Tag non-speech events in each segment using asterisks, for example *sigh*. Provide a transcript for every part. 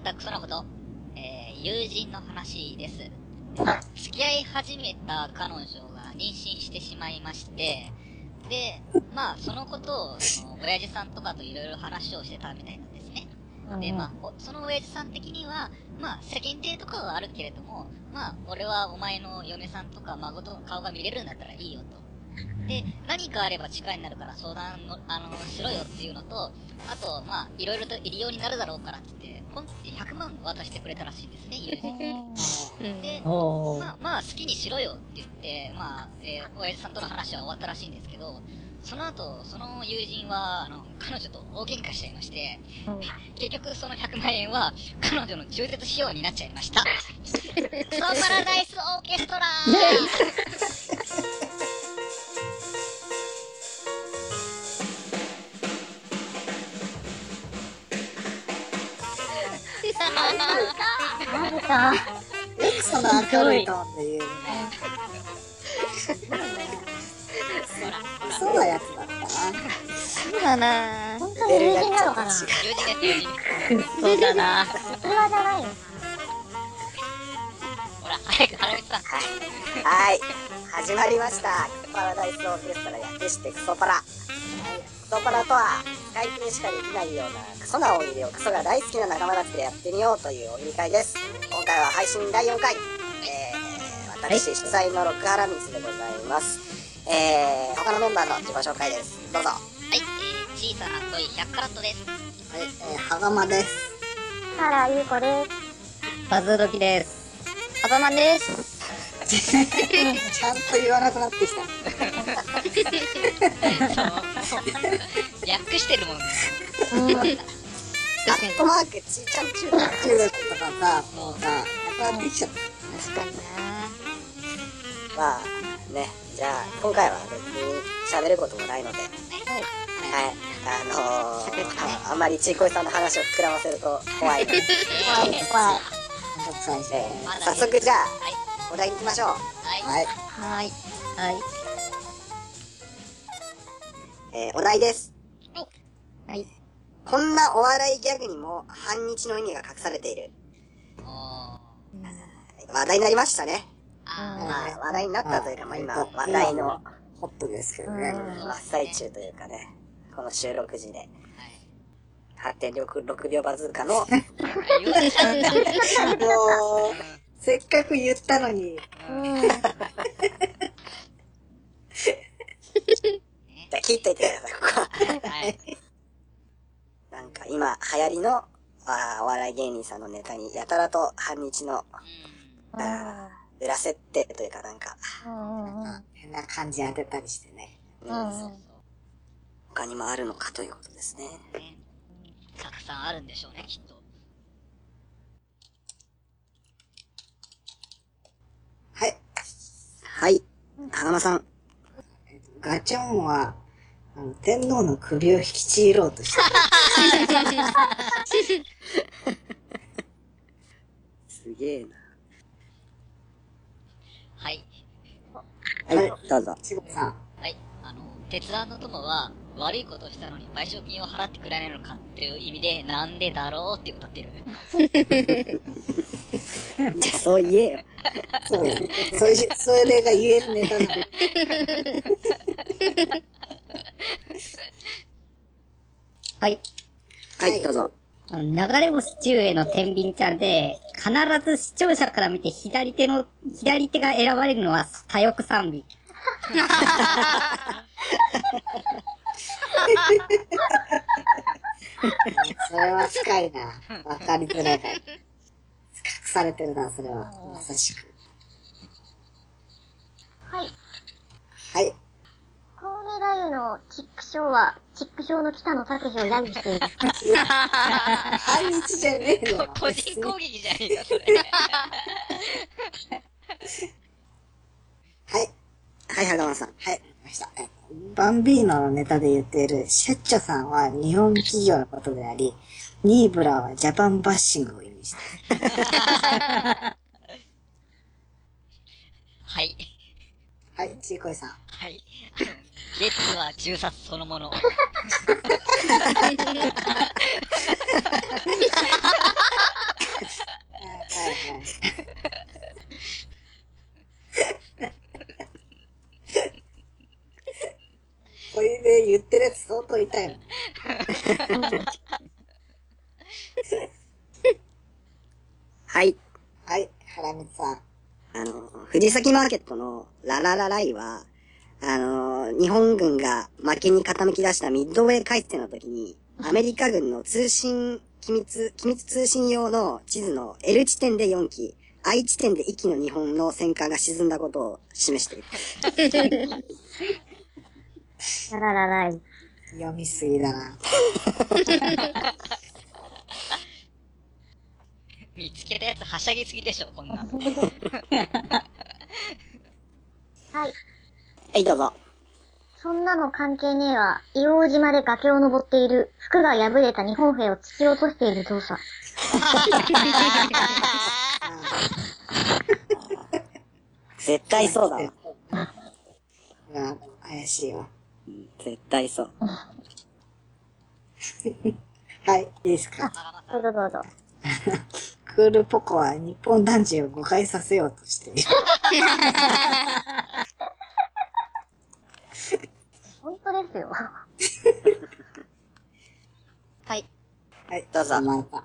ったくそなこと。えー、友人の話です。付き合い始めた彼女が妊娠してしまいまして、で、まあ、そのことを、その、親父さんとかといろいろ話をしてたみたいなんですね。で、まあ、その親父さん的には、まあ、世間体とかはあるけれども、まあ、俺はお前の嫁さんとか孫と顔が見れるんだったらいいよと。で、何かあれば力になるから相談の、あの、しろよっていうのと、あと、まあ、いろいろと入りようになるだろうからって言って、ポンって100万渡してくれたらしいんですね、友人で、まあ、まあ、好きにしろよって言って、まあ、えー、親父さんとの話は終わったらしいんですけど、その後、その友人は、あの、彼女と大喧嘩しちゃいまして、結局その100万円は、彼女の中絶費用になっちゃいました。ソーパラダイスオーケストラなん。か、よくその明るいトーンで言うね。そうな。やつだったな。そうだな。本当に友人な。のかな、そうだな。それはじゃな。いよ。ほら、早く、花見さん。はい。始まりました。パラダイスオーケストラ略してクソパラ。クソパラとは、使い手にしかできないようなクソな大喜利をクソが大好きな仲間たちでやってみようという大喜利会です。今回は配信第4回。えー、私、主催の六原光でございます。えー、他のメンバーの自己紹介です。どうぞ。はい、えー、小さな恋100カラットです。はい、えー、はがまです。原ゆうこです。バズドキです。あばまです。*laughs* ちゃんと言わなくなってきた。略してるもんね。アットマークちーちゃん。中学中学とかさ、もうさ、なくなってきちゃった。確かになまあ、ね、じゃあ、今回は別に喋ることもないので、はい。はい。あのー、あん。まりちいこいさん。の話を膨らませると怖いので。怖い、怖い。早速じゃあ、お題に行きましょう。はい。はい。はい。えー、お題です。はい。こんなお笑いギャグにも半日の意味が隠されている。話題になりましたね。まあ、話題になったというか、まあ今、話題の、ホットですけどね。真っ最中というかね、この収録時で。8.6秒バズーカの、もう、せっかく言ったのに。じゃ切っといてください、ここは。はい。*laughs* なんか今流行りの、あお笑い芸人さんのネタにやたらと半日の、あ裏設定というかなんか、変な感じ当てたりしてね。うん。他にもあるのかということですね。たくさんあるんでしょうね、きっと。はい。はい。花間さん。ガチョンは、天皇の首を引きちぎろうとしてすげえな。はい。はい、どうぞ。ちごさん。はい。あの、鉄腕の友は、悪いことしたのに賠償金を払ってくれないのかっていう意味で、なんでだろうって歌ってる。じゃあ、そう言えよ。*laughs* そうや。それ、それが言えるネタなの。はい。はい、どうぞ。流れ星中への天秤ちゃんで、必ず視聴者から見て左手の、左手が選ばれるのは左翼賛美。それは深いな。わかりづらい。隠されてるな、それは。まさしく。はい。はい。コウメ太夫のチックショーは、チックショーの北野武を揶揄している。半日じゃねえの。個人攻撃じゃねえか、それ。はい。はい、はがまさん。はい。ました。バンビーノのネタで言っている、シェッチョさんは日本企業のことであり、ニーブラはジャパンバッシングを意味している。はい。はい、ちいこいさん。はい。ゲッツは銃殺そのもの。これで言ってるやつ相当痛いの。はい。はい、原光さん。あの、藤崎マーケットのラララライは、あの、日本軍が負けに傾き出したミッドウェー海戦の時に、アメリカ軍の通信、機密、機密通信用の地図の L 地点で4機、I 地点で1機の日本の戦艦が沈んだことを示している。ラララライ。読みすぎだな。見つけたやつはしゃぎすぎでしょ、こんなん。*laughs* はい。はい、どうぞ。そんなの関係ねえわ。硫黄島で崖を登っている、服が破れた日本兵を突き落としている動作。*laughs* 絶対そうだわ。あ怪しいわ。絶対そう。*laughs* はい、いいですか？どうぞどうぞ。クールポコは日本男児を誤解させようとしている。*laughs* 本当ですよ。*laughs* はい。はい、どうぞまた。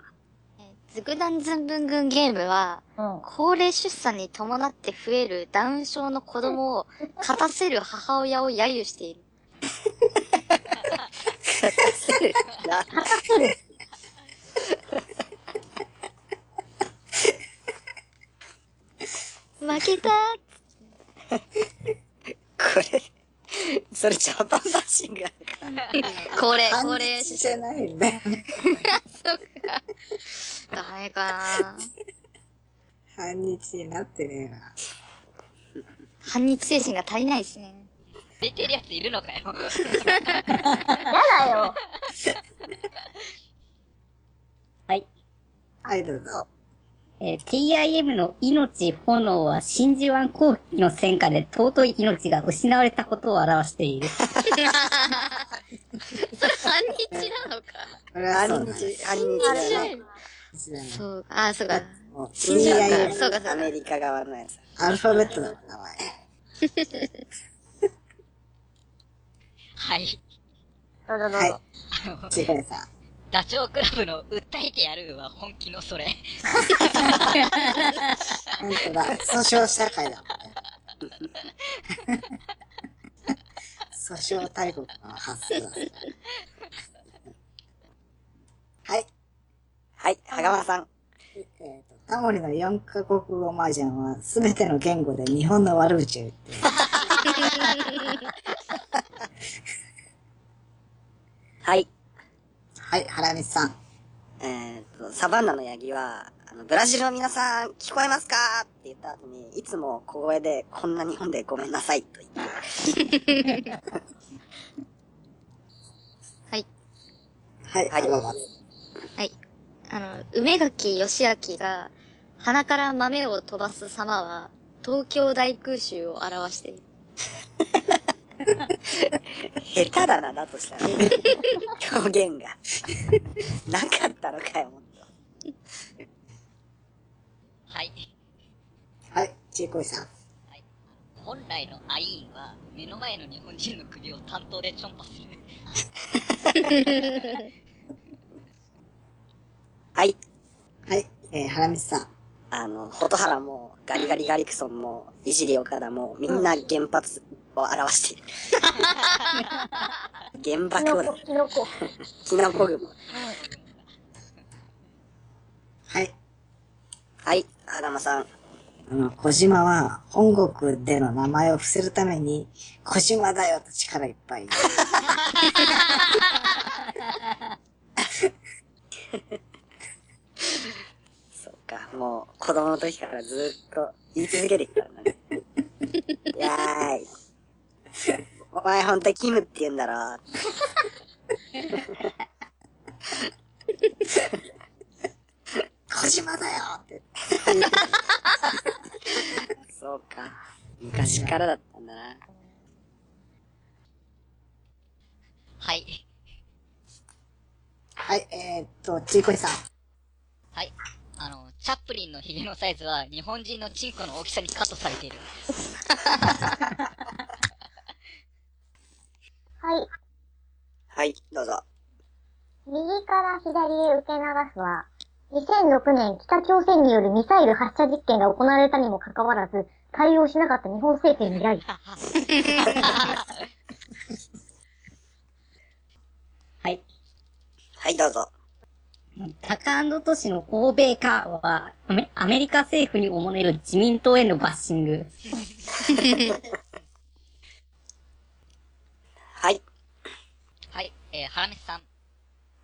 ズグダンズンブングンゲームは、うん。高齢出産に伴って増えるダウン症の子供を勝たせる母親を揶揄している。な *laughs* 負けた *laughs* これ、*laughs* それジャパンバッシングだから。*laughs* 高齢、高半齢日じゃないんだよ。*laughs* そっか。ダメかな半日になってねえな。反日精神が足りないですね。出てるやついるのかよ。やだよ。はい。はい、どうぞ。えー TIM の命、炎は真珠湾後期の戦火で尊い命が失われたことを表している。*laughs* 反日なのか。こ半。日、半日。そう、あ、そうか。真珠湾か。TIM そうか、そうか。アメリカ側のやつ。アルファベットだもん、名前。*laughs* はい。どうぞどうはいぞ。。ちいかいさん。ダチョウ倶楽部の訴えてやるは本気のそれ。本当だ。訴訟社会だもんね。訴訟大国の発想だ。はい。はい、羽釜さん。えっ、と、タモリの4カ国語麻雀はすべての言語で日本の悪口を言って。*laughs* *laughs* はい。はい、原光さん。えーっと、サバンナのヤギは、あの、ブラジルの皆さん、聞こえますか？って言った後に、いつも小声で、こんな日本でごめんなさいと言って。はい。はい、はいはい。あの、梅垣義明が鼻から豆を飛ばす様は、東京大空襲を表している。*laughs* *laughs* 下手だな、だとしたら。表現が。なかったのかよ、もっと。はい。はい、ちいこいさん。本来のアイーンは、目の前の日本人の首を担当でチョンパする。*laughs* はい。はい、えー、原光さん。あの、蛍原も、ガリガリガリクソンも、いじり岡田も、みんな原発を表している。原爆を。キノコ。キノコ雲。はい。はい、羽釜さん。あの、小島は本国での名前を伏せるために、小島だよと力いっぱい。そうか、もう、子供の時からずっと言い続けてきたんだね。*laughs* やーい。お前ほんとキムって言うんだろ。小島だよって。そうか。昔からだったんだな。はい。はい、えー、っと、ちいこいさん。はい。あの、チャップリンのヒゲのサイズは日本人のチンコの大きさにカットされている。*laughs* はい。はい、どうぞ。右から左へ受け流すは、2006年、北朝鮮によるミサイル発射実験が行われたにもかかわらず、対応しなかった日本政権に依頼。*laughs* はい。はい、どうぞ。タカアンドトシの欧米化は、アメアメリカ政府におもねる自民党へのバッシング。*laughs* はい。はい、えー、ハラメスさん。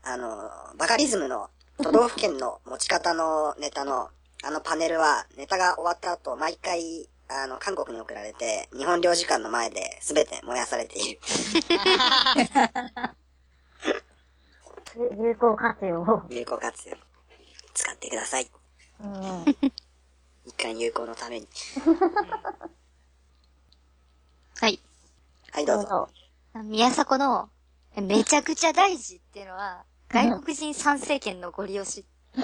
あの、バカリズムの都道府県の持ち方のネタの、あのパネルは、ネタが終わった後、毎回、あの、韓国に送られて、日本領事館の前で全て燃やされている。有効活用を。有効活用。使ってください。うん。一貫有効のために。*laughs* はい。はい、どうぞ。宮迫の、めちゃくちゃ大事っていうのは、外国人参政権のご利用し。*laughs*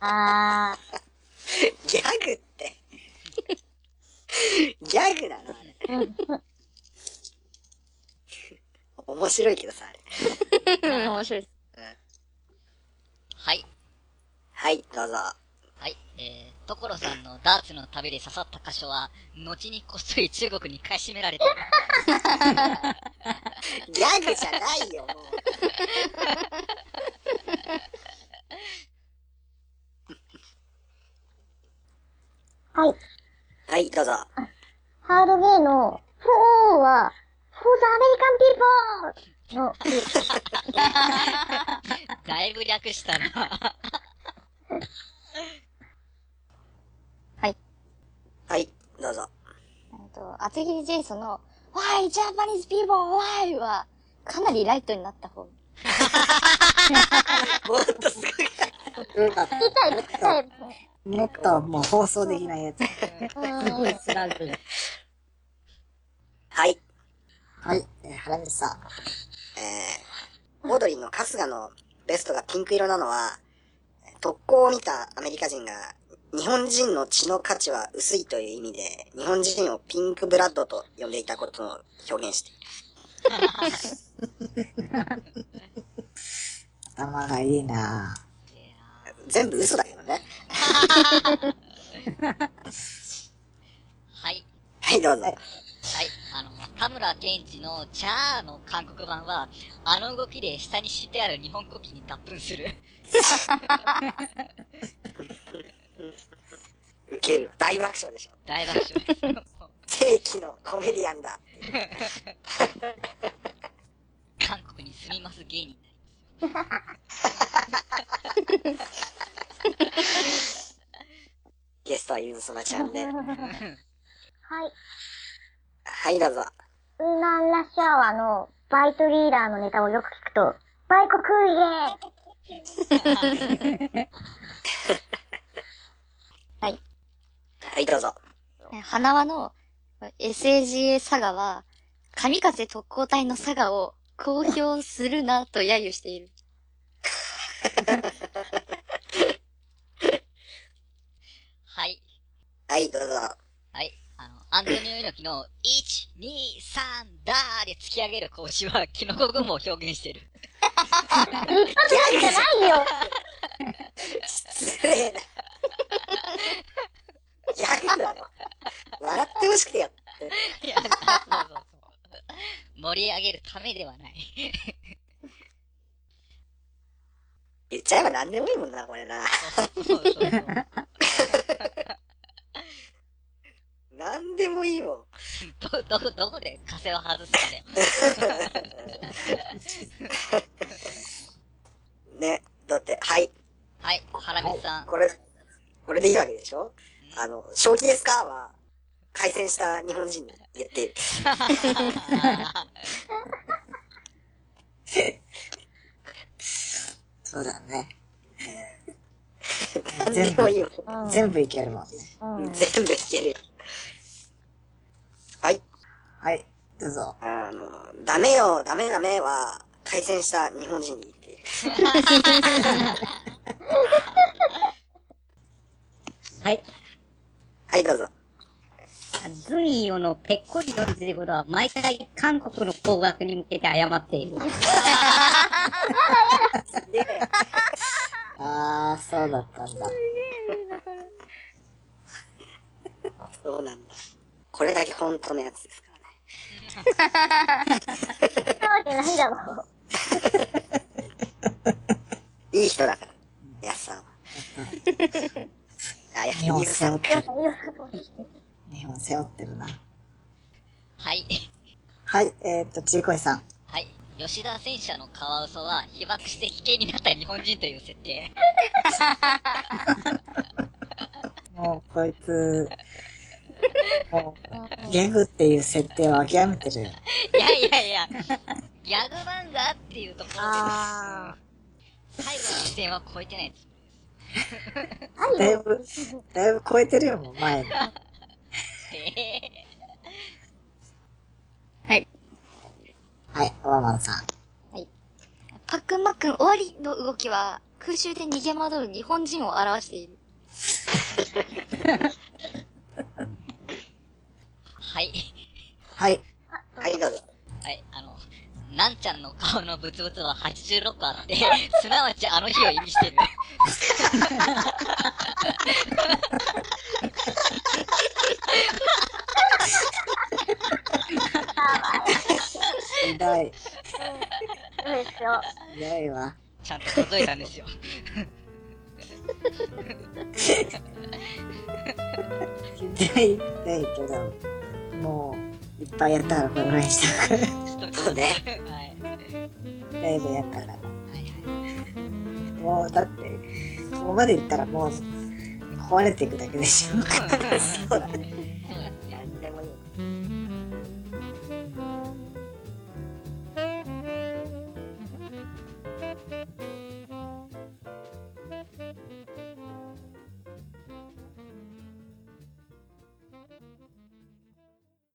あギャグって。ギャグなのあれ。面白いけどさ、あれ。*laughs* 面白いです。はい。はい、どうぞ。所さんのダーツの旅で刺さった箇所は、後にこっそり中国に買い占められてる。ギャグじゃないよ、もう。ー。はい。はい、どうぞ。ハードゲーの、フォーは、For the American people! の、*laughs* だいぶ略したな。はい。はい、どうぞ。えっと、厚切りジェイソンの、Why Japanese people why? は、かなりライトになった方。*laughs* もっとすごい。聞きたい、聞きたい。もっともう放送できないやつ。すごいスラグ。はい。はい、えー、原口さん。えー、オードリーの春日のベストがピンク色なのは、特攻を見たアメリカ人が、日本人の血の価値は薄いという意味で、日本人をピンクブラッドと呼んでいたことを表現している。*laughs* 頭がいいな全部嘘だけどね。*laughs* はい。はい、どうぞ。はい。あの、田村健一のチャーの韓国版は、あの動きで下に敷いてある日本国旗に脱粉する。*laughs* 爆笑でしょ。大爆笑です。*laughs* 正規のコメディアンだ。韓国に住みます芸人になりゲストはゆずそなちゃんで。はい。はい、どうぞ。ウーマンラッシュアワーのバイトリーダーのネタをよく聞くと、バイコクーイエー *laughs* はい、どうぞ。え花輪の SAGA 佐賀は、神風特攻隊の佐賀を公表するなと揶揄している。*laughs* はい。はい、どうぞ。はい。あの、アントニオ猪木の、1、2、3、ダーで突き上げる講師は、キノコ雲を表現してる。一発目じゃないよ失礼な。ギャグだよ。笑ってほしくてやって。い。や、そうそうそう。盛り上げるためではない。言っちゃえば何でもい。い。もんな、これな。何でもい。い。もん。ど、どこ、どこで風を外すんだよ。ね。だって、はい。はい、ハラミさん。これ、これでいいわけでしょあの、正気ですかは、開戦した日本人に言って。そうだね。何でもいいもん。全部いけるもんね。うん。全部いけるよ。はい。はい、どうぞ。あの、ダメよ、ダメダメは、開戦した日本人に言って。*laughs* はい。はい、どうぞ。ズミヨのペッコリのということは、毎回韓国の方角に向けて謝っている。あ *laughs* あー、そうだったんだ。そうなんだ。これだけ本当のやつですからね。なわけないだろう。いい人だから、やすさんは。*laughs* あ、やってる。日本背負ってるな。はい。はい、えーっと、ちいこいさん。はい。吉田戦車のカワウソは被爆して危険になった日本人という設定。*laughs* もう、こいつ、もう、ギャグっていう設定を諦めてるよ。いやいやいや、ギャグ漫画っていうところで、あ最後の視点は超えてないです。だいぶ、だいぶ超えてるよ、もう前に。へはい。はい、オバマンさん。ーパックンマックン終わりの動きは、空襲で逃げ惑う日本人を表している。はい。はい。はい、どうぞ。はい、あの、なんちゃんの顔のブツブツは86あって、すなわちあの日を意味してる。ひどい。そうですよ。ひどいわ。ちゃんと数えたんですよ。ひどい、ひどいけど、もう、いっぱいやったからこれぐらいにした。そうね。はい。だいぶやったから。はいはい。もう、だって、ここまでいったらもう、壊れていくだけでしょ。そう *laughs*